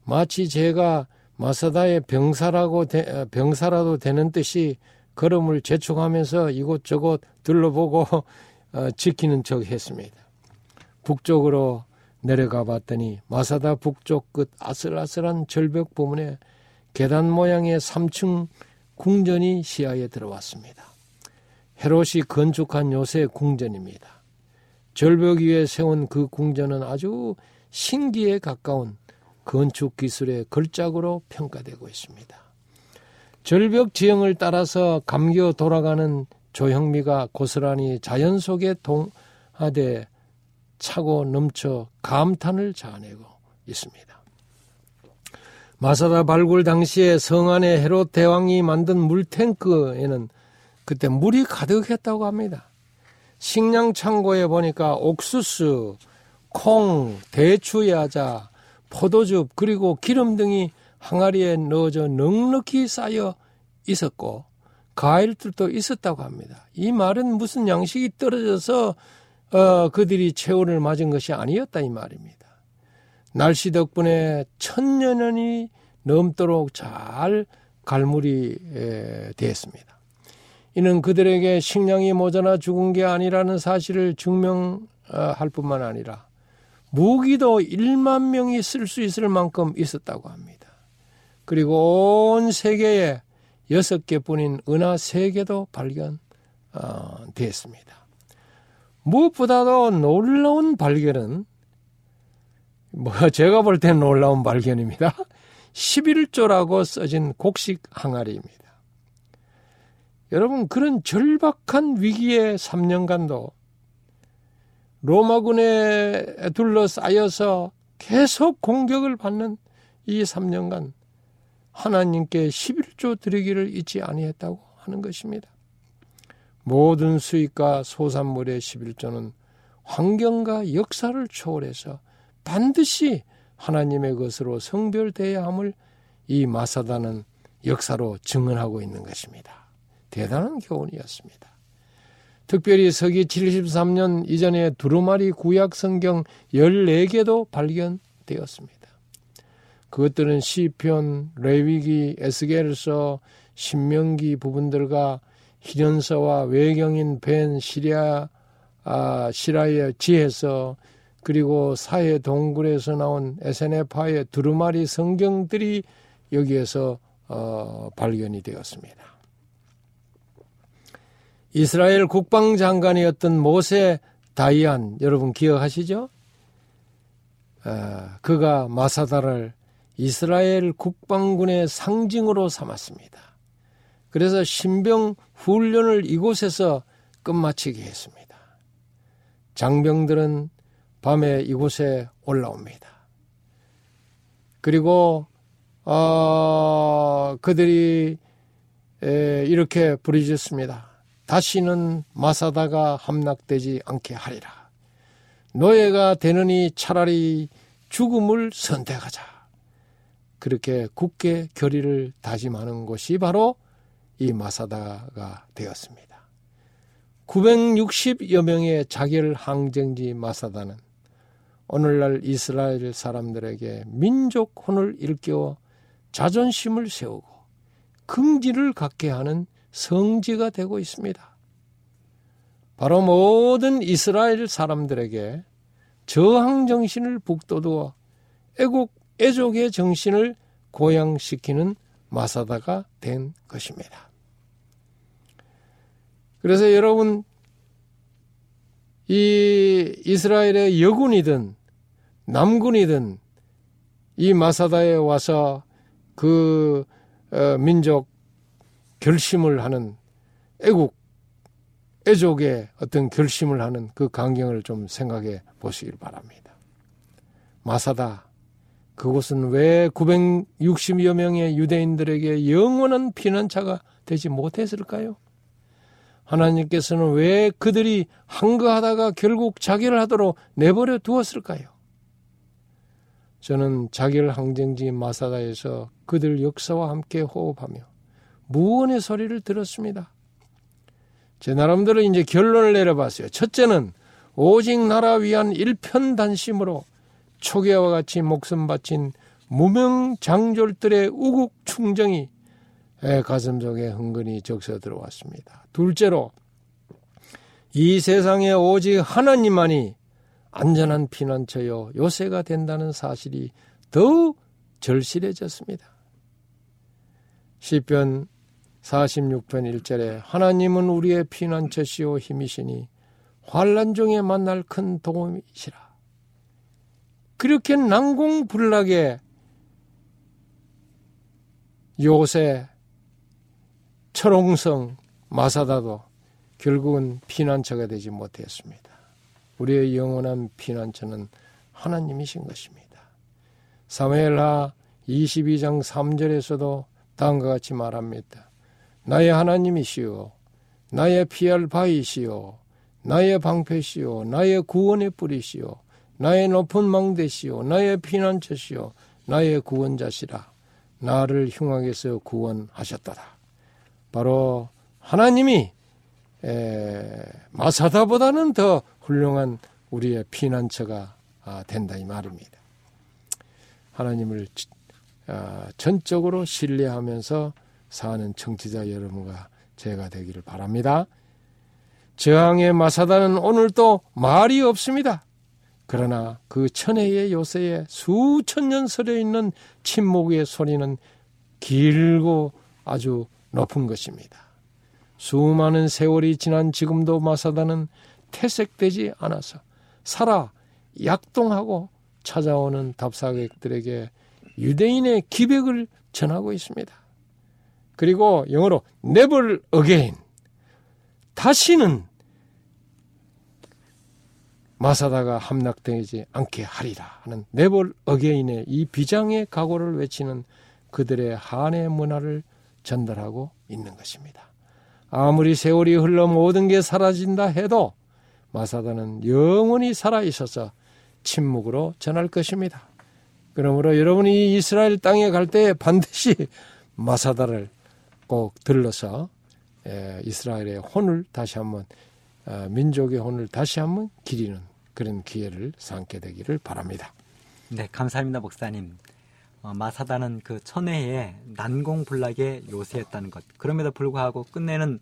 마치 제가 마사다의 병사라고 되, 병사라도 되는 뜻이 걸음을 재촉하면서 이곳저곳 둘러보고 어, 지키는 척 했습니다. 북쪽으로 내려가 봤더니 마사다 북쪽 끝 아슬아슬한 절벽 부분에 계단 모양의 3층 궁전이 시야에 들어왔습니다. 헤롯이 건축한 요새 궁전입니다. 절벽 위에 세운 그 궁전은 아주 신기에 가까운 건축 기술의 걸작으로 평가되고 있습니다. 절벽 지형을 따라서 감겨 돌아가는 조형미가 고스란히 자연 속에 동하되 차고 넘쳐 감탄을 자아내고 있습니다. 마사다 발굴 당시에 성안의 헤롯 대왕이 만든 물탱크에는 그때 물이 가득했다고 합니다. 식량 창고에 보니까 옥수수, 콩, 대추 야자, 포도즙 그리고 기름 등이 항아리에 넣어져 넉넉히 쌓여 있었고 과일들도 있었다고 합니다. 이 말은 무슨 양식이 떨어져서 어, 그들이 최후를 맞은 것이 아니었다 이 말입니다. 날씨 덕분에 천년이 넘도록 잘 갈무리 되었습니다. 이는 그들에게 식량이 모자라 죽은 게 아니라는 사실을 증명할 뿐만 아니라 무기도 1만 명이 쓸 수 있을 만큼 있었다고 합니다. 그리고 온 세계에 여섯 개뿐인 은하 세 개도 발견됐습니다. 무엇보다도 놀라운 발견은 뭐 제가 볼 땐 놀라운 발견입니다. *laughs* 11조라고 써진 곡식 항아리입니다. 여러분 그런 절박한 위기의 3년간도 로마군에 둘러싸여서 계속 공격을 받는 이 3년간 하나님께 11조 드리기를 잊지 아니했다고 하는 것입니다. 모든 수익과 소산물의 11조는 환경과 역사를 초월해서 반드시 하나님의 것으로 성별돼야 함을 이 마사다는 역사로 증언하고 있는 것입니다. 대단한 교훈이었습니다. 특별히 서기 73년 이전에 두루마리 구약 성경 14개도 발견되었습니다. 그것들은 시편, 레위기, 에스겔서, 신명기 부분들과 희련서와 외경인 벤 시리아 아, 시라의 지혜서 그리고 사회 동굴에서 나온 에세네파의 두루마리 성경들이 여기에서 어, 발견이 되었습니다. 이스라엘 국방장관이었던 모세 다이안 여러분 기억하시죠? 어, 그가 마사다를 이스라엘 국방군의 상징으로 삼았습니다. 그래서 신병 훈련을 이곳에서 끝마치게 했습니다. 장병들은 밤에 이곳에 올라옵니다. 그리고 어, 그들이 에, 이렇게 부르짖습니다. 다시는 마사다가 함락되지 않게 하리라. 노예가 되느니 차라리 죽음을 선택하자. 그렇게 굳게 결의를 다짐하는 것이 바로 이 마사다가 되었습니다. 960여 명의 자결 항쟁지 마사다는 오늘날 이스라엘 사람들에게 민족 혼을 일깨워 자존심을 세우고 긍지를 갖게 하는 성지가 되고 있습니다. 바로 모든 이스라엘 사람들에게 저항 정신을 북돋워 애국 애족의 정신을 고양시키는 마사다가 된 것입니다. 그래서 여러분 이 이스라엘의 여군이든 남군이든 이 마사다에 와서 그 어, 민족 결심을 하는 애국 애족의 어떤 결심을 하는 그 광경을 좀 생각해 보시길 바랍니다. 마사다 그곳은 왜 960여 명의 유대인들에게 영원한 피난처가 되지 못했을까요? 하나님께서는 왜 그들이 한거하다가 결국 자기를 하도록 내버려 두었을까요? 저는 자기를 항쟁지 마사다에서 그들 역사와 함께 호흡하며 무언의 소리를 들었습니다. 제 나름대로 이제 결론을 내려봤어요. 첫째는 오직 나라 위한 일편단심으로 초계와 같이 목숨 바친 무명 장졸들의 우국 충정이 가슴 속에 흥건히 적셔 들어왔습니다. 둘째로 이 세상에 오직 하나님만이 안전한 피난처요 요새가 된다는 사실이 더욱 절실해졌습니다. 시편 46편 1절에 하나님은 우리의 피난처시오 힘이시니 환란 중에 만날 큰 도움이시라. 그렇게 난공불락에 요새 철옹성 마사다도 결국은 피난처가 되지 못했습니다. 우리의 영원한 피난처는 하나님이신 것입니다. 사무엘하 22장 3절에서도 다음과 같이 말합니다. 나의 하나님이시오. 나의 피할 바이시오. 나의 방패시오. 나의 구원의 뿌리시오. 나의 높은 망대시오. 나의 피난처시오. 나의 구원자시라. 나를 흉악에서 구원하셨더라. 바로 하나님이 에, 마사다보다는 더 훌륭한 우리의 피난처가 아, 된다 이 말입니다. 하나님을 아, 전적으로 신뢰하면서 사는 청취자 여러분과 제가 되기를 바랍니다. 저항의 마사다는 오늘도 말이 없습니다. 그러나 그 천혜의 요새에 수천 년 서려 있는 침묵의 소리는 길고 아주 높은 것입니다. 수많은 세월이 지난 지금도 마사다는 퇴색되지 않아서 살아 약동하고 찾아오는 답사객들에게 유대인의 기백을 전하고 있습니다. 그리고 영어로 never again 다시는 마사다가 함락되지 않게 하리라 하는 never again의 이 비장의 각오를 외치는 그들의 한의 문화를 전달하고 있는 것입니다. 아무리 세월이 흘러 모든 게 사라진다 해도 마사다는 영원히 살아 있어서 침묵으로 전할 것입니다. 그러므로 여러분이 이스라엘 땅에 갈 때 반드시 마사다를 꼭 들러서 이스라엘의 혼을 다시 한번 어, 민족의 혼을 다시 한번 기리는 그런 기회를 삼게 되기를 바랍니다. 네, 감사합니다, 목사님. 어, 마사다는 그 천혜에 난공불락에 요새했다는 것. 그럼에도 불구하고 끝내는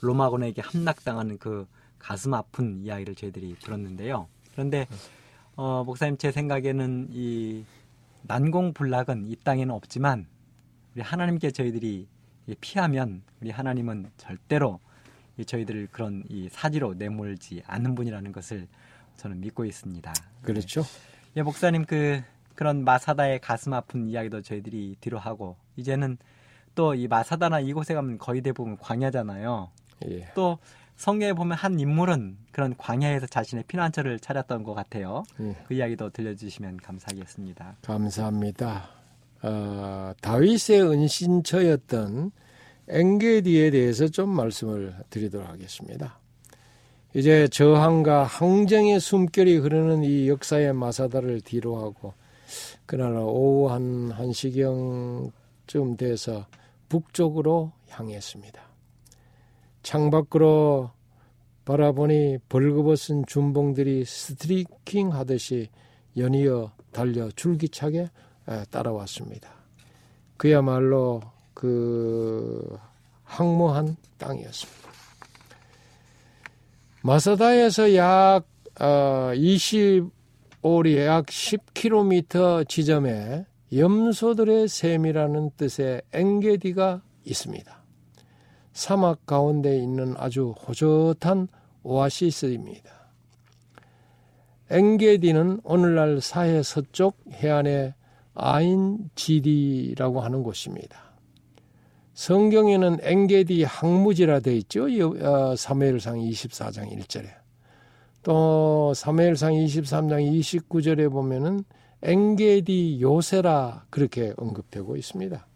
로마군에게 함락당하는 그 가슴 아픈 이야기를 저희들이 들었는데요. 그런데 어, 목사님 제 생각에는 이 난공불락은 이 땅에는 없지만 우리 하나님께 저희들이 피하면 우리 하나님은 절대로 저희들을 그런 이 사지로 내몰지 않는 분이라는 것을 저는 믿고 있습니다. 그렇죠. 예, 목사님 그 그런 마사다의 가슴 아픈 이야기도 저희들이 뒤로 하고 이제는 또 이 마사다나 이곳에 가면 거의 대부분 광야잖아요. 예. 또 성경에 보면 한 인물은 그런 광야에서 자신의 피난처를 찾았던 것 같아요. 예. 그 이야기도 들려주시면 감사하겠습니다. 감사합니다. 어, 다윗의 은신처였던 엥게디에 대해서 좀 말씀을 드리도록 하겠습니다. 이제 저항과 항쟁의 숨결이 흐르는 이 역사의 마사다를 뒤로하고 그날 오후 한 1시경쯤 돼서 북쪽으로 향했습니다. 창밖으로 바라보니 벌거벗은 준봉들이 스트리킹 하듯이 연이어 달려 줄기차게 따라왔습니다. 그야말로 그 항모한 땅이었습니다. 마사다에서 약 어, 25리 약 10km 지점에 염소들의 샘이라는 뜻의 엥게디가 있습니다. 사막 가운데 있는 아주 호젓한 오아시스입니다. 엥게디는 오늘날 사해 서쪽 해안의 아인지디라고 하는 곳입니다. 성경에는 엥게디 항무지라 되어 있죠. 어, 사무엘상 24장 1절에. 또 사무엘상 23장 29절에 보면은 엥게디 요세라 그렇게 언급되고 있습니다.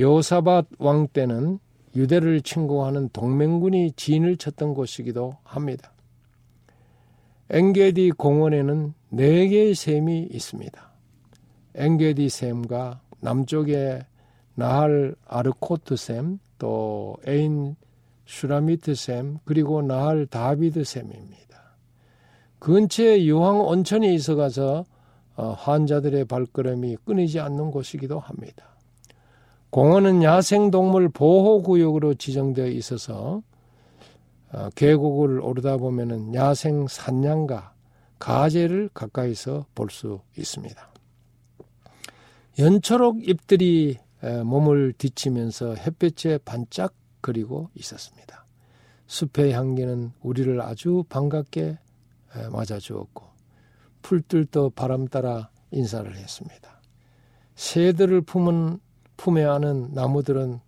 여호사밧 왕 때는 유대를 침공하는 동맹군이 진을 쳤던 곳이기도 합니다. 엥게디 공원에는 네 개의 샘이 있습니다. 엥게디 샘과 남쪽에 나할 아르코트 샘, 또 에인 슈라미트 샘, 그리고 나할 다비드 샘입니다. 근처에 유황 온천이 있어가서 어, 환자들의 발걸음이 끊이지 않는 곳이기도 합니다. 공원은 야생동물 보호구역으로 지정되어 있어서 어, 계곡을 오르다 보면은 야생 산양과 가재를 가까이서 볼 수 있습니다. 연초록 잎들이 몸을 뒤치면서 햇볕에 반짝거리고 있었습니다. 숲의 향기는 우리를 아주 반갑게 맞아주었고 풀들도 바람 따라 인사를 했습니다. 새들을 품은 품에 안은 나무들은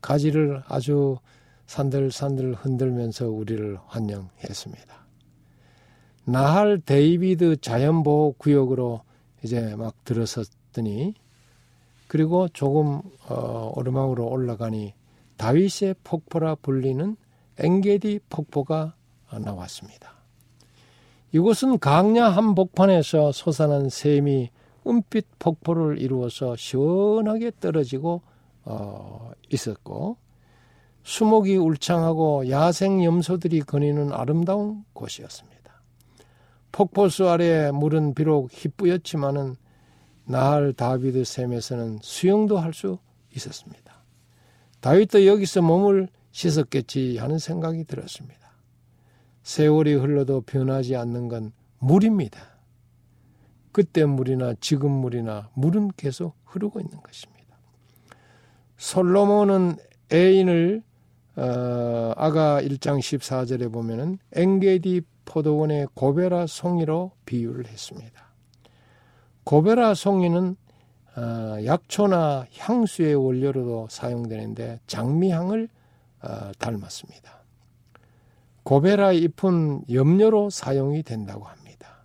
가지를 아주 산들산들 흔들면서 우리를 환영했습니다. 나할 데이비드 자연보호 구역으로 이제 막 들어섰더니 그리고 조금 어, 오르막으로 올라가니 다윗의 폭포라 불리는 엥게디 폭포가 나왔습니다. 이곳은 강야 한복판에서 솟아난 샘이 은빛 폭포를 이루어서 시원하게 떨어지고 어, 있었고 수목이 울창하고 야생 염소들이 거니는 아름다운 곳이었습니다. 폭포수 아래 물은 비록 희뿌였지만은 나할 다비드 샘에서는 수영도 할 수 있었습니다. 다윗도 여기서 몸을 씻었겠지 하는 생각이 들었습니다. 세월이 흘러도 변하지 않는 건 물입니다. 그때 물이나 지금 물이나 물은 계속 흐르고 있는 것입니다. 솔로몬은 애인을 어, 아가 1장 14절에 보면은 엥게디 포도원의 고베라 송이로 비유를 했습니다. 고베라 송이는 어, 약초나 향수의 원료로도 사용되는데 장미향을 어, 닮았습니다. 고베라 잎은 염료로 사용이 된다고 합니다.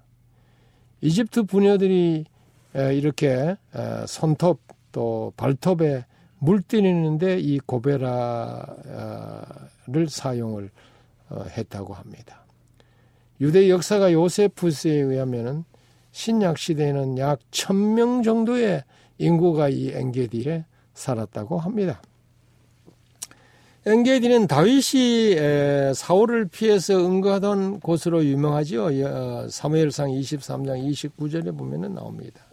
이집트 부녀들이 이렇게 손톱 또 발톱에 물때리는데 이 고베라를 사용을 어, 했다고 합니다. 유대 역사가 요세푸스에 의하면은 신약 시대에는 약 천 명 정도의 인구가 이 엔게디에 살았다고 합니다. 엔게디는 다윗이 사울을 피해서 응거하던 곳으로 유명하지요. 어, 사무엘상 23장 29절에 보면 나옵니다.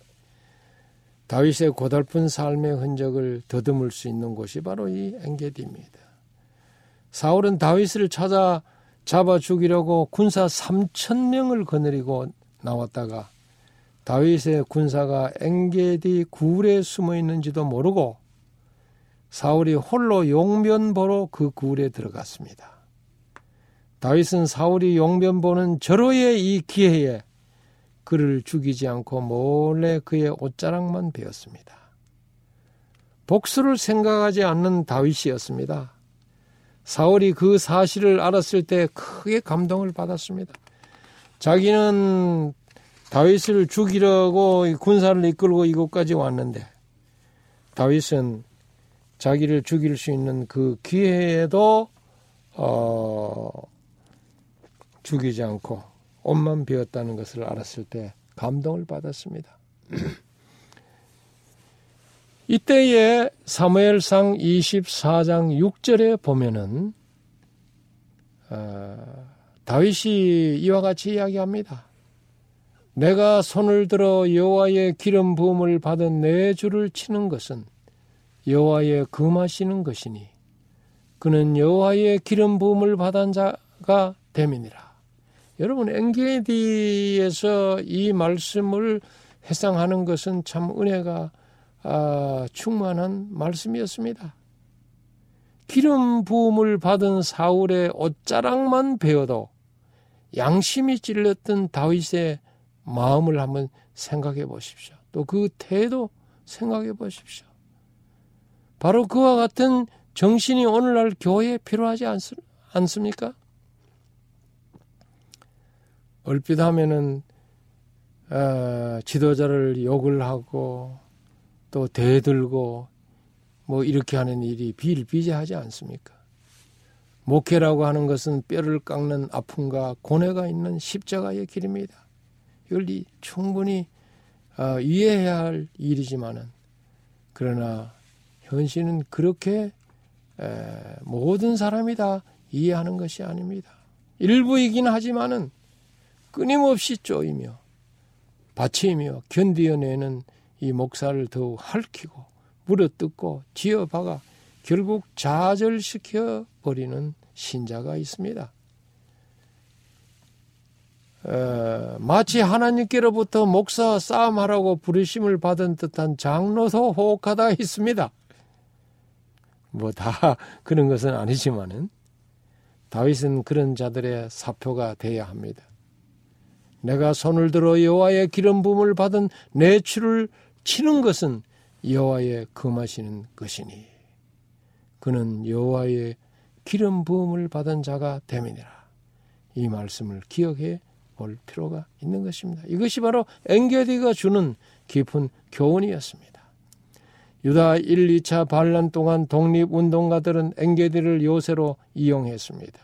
다윗의 고달픈 삶의 흔적을 더듬을 수 있는 곳이 바로 이 엔게디입니다. 사울은 다윗을 찾아 잡아 죽이려고 군사 3천 명을 거느리고 나왔다가 다윗의 군사가 엔게디 굴에 숨어 있는지도 모르고 사울이 홀로 용변 보러 그 굴에 들어갔습니다. 다윗은 사울이 용변 보는 절호의 이 기회에 그를 죽이지 않고 몰래 그의 옷자락만 베었습니다. 복수를 생각하지 않는 다윗이었습니다. 사울이 그 사실을 알았을 때 크게 감동을 받았습니다. 자기는 다윗을 죽이려고 군사를 이끌고 이곳까지 왔는데 다윗은 자기를 죽일 수 있는 그 기회에도 어, 죽이지 않고 옷만 비었다는 것을 알았을 때 감동을 받았습니다. *clears throat* 이때에 사무엘상 24장 6절에 보면은 어, 다윗이 이와 같이 이야기합니다. 내가 손을 들어 여호와의 기름 부음을 받은 내 주를 치는 것은 여호와의 금하시는 것이니 그는 여호와의 기름 부음을 받은 자가 됨이니라. 여러분 엔게디에서 이 말씀을 해상하는 것은 참 은혜가 아, 충만한 말씀이었습니다. 기름 부음을 받은 사울의 옷자락만 베어도 양심이 찔렸던 다윗의 마음을 한번 생각해 보십시오. 또 그 태도 생각해 보십시오. 바로 그와 같은 정신이 오늘날 교회에 필요하지 않습니까? 얼핏 하면은 어, 지도자를 욕을 하고 또 대들고 뭐 이렇게 하는 일이 비일비재하지 않습니까? 목회라고 하는 것은 뼈를 깎는 아픔과 고뇌가 있는 십자가의 길입니다. 이걸 충분히 어, 이해해야 할 일이지만은 그러나 현실은 그렇게 에, 모든 사람이 다 이해하는 것이 아닙니다. 일부이긴 하지만은 끊임없이 쪼이며 받치며 견디어내는 이 목사를 더욱 핥히고 물어뜯고 지어박아 결국 좌절시켜 버리는 신자가 있습니다. 에, 마치 하나님께로부터 목사 싸움하라고 부르심을 받은 듯한 장로도 호혹하다 있습니다. 뭐 다 *laughs* 그런 것은 아니지만은 다윗은 그런 자들의 사표가 돼야 합니다. 내가 손을 들어 여호와의 기름 부음을 받은 내 추를 치는 것은 여호와의 금하시는 것이니 그는 여호와의 기름 부음을 받은 자가 됨이니라. 이 말씀을 기억해 볼 필요가 있는 것입니다. 이것이 바로 엔게디가 주는 깊은 교훈이었습니다. 유다 1, 2차 반란 동안 독립운동가들은 엔게디를 요새로 이용했습니다.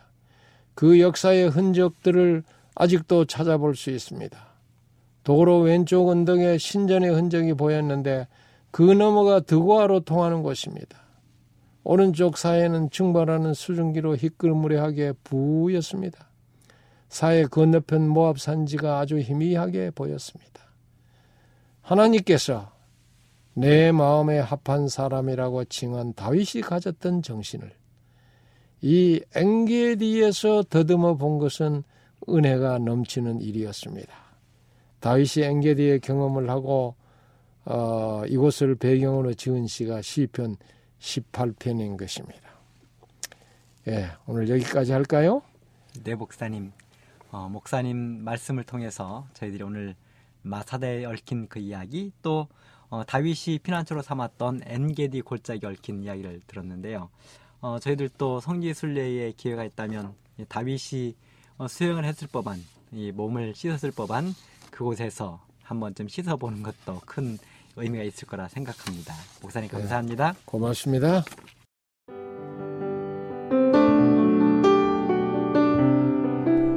그 역사의 흔적들을 아직도 찾아볼 수 있습니다. 도로 왼쪽 언덕에 신전의 흔적이 보였는데 그 너머가 드고아로 통하는 곳입니다. 오른쪽 사이에는 증발하는 수증기로 희끌무레하게 부였습니다. 사해 건너편 모압 산지가 아주 희미하게 보였습니다. 하나님께서 내 마음에 합한 사람이라고 칭한 다윗이 가졌던 정신을 이 엥게디에서 더듬어 본 것은 은혜가 넘치는 일이었습니다. 다윗이 엥게디의 경험을 하고 어, 이곳을 배경으로 지은 시가 시편 18편인 것입니다. 예, 오늘 여기까지 할까요? 네, 목사님. 어, 목사님 말씀을 통해서 저희들이 오늘 마사대에 얽힌 그 이야기 또 어, 다윗이 피난처로 삼았던 엔게디 골짜기 얽힌 이야기를 들었는데요. 어, 저희들도 성지순례의 기회가 있다면 다윗이 어, 수영을 했을 법한 이 몸을 씻었을 법한 그곳에서 한 번쯤 씻어보는 것도 큰 의미가 있을 거라 생각합니다. 목사님 감사합니다. 네, 고맙습니다.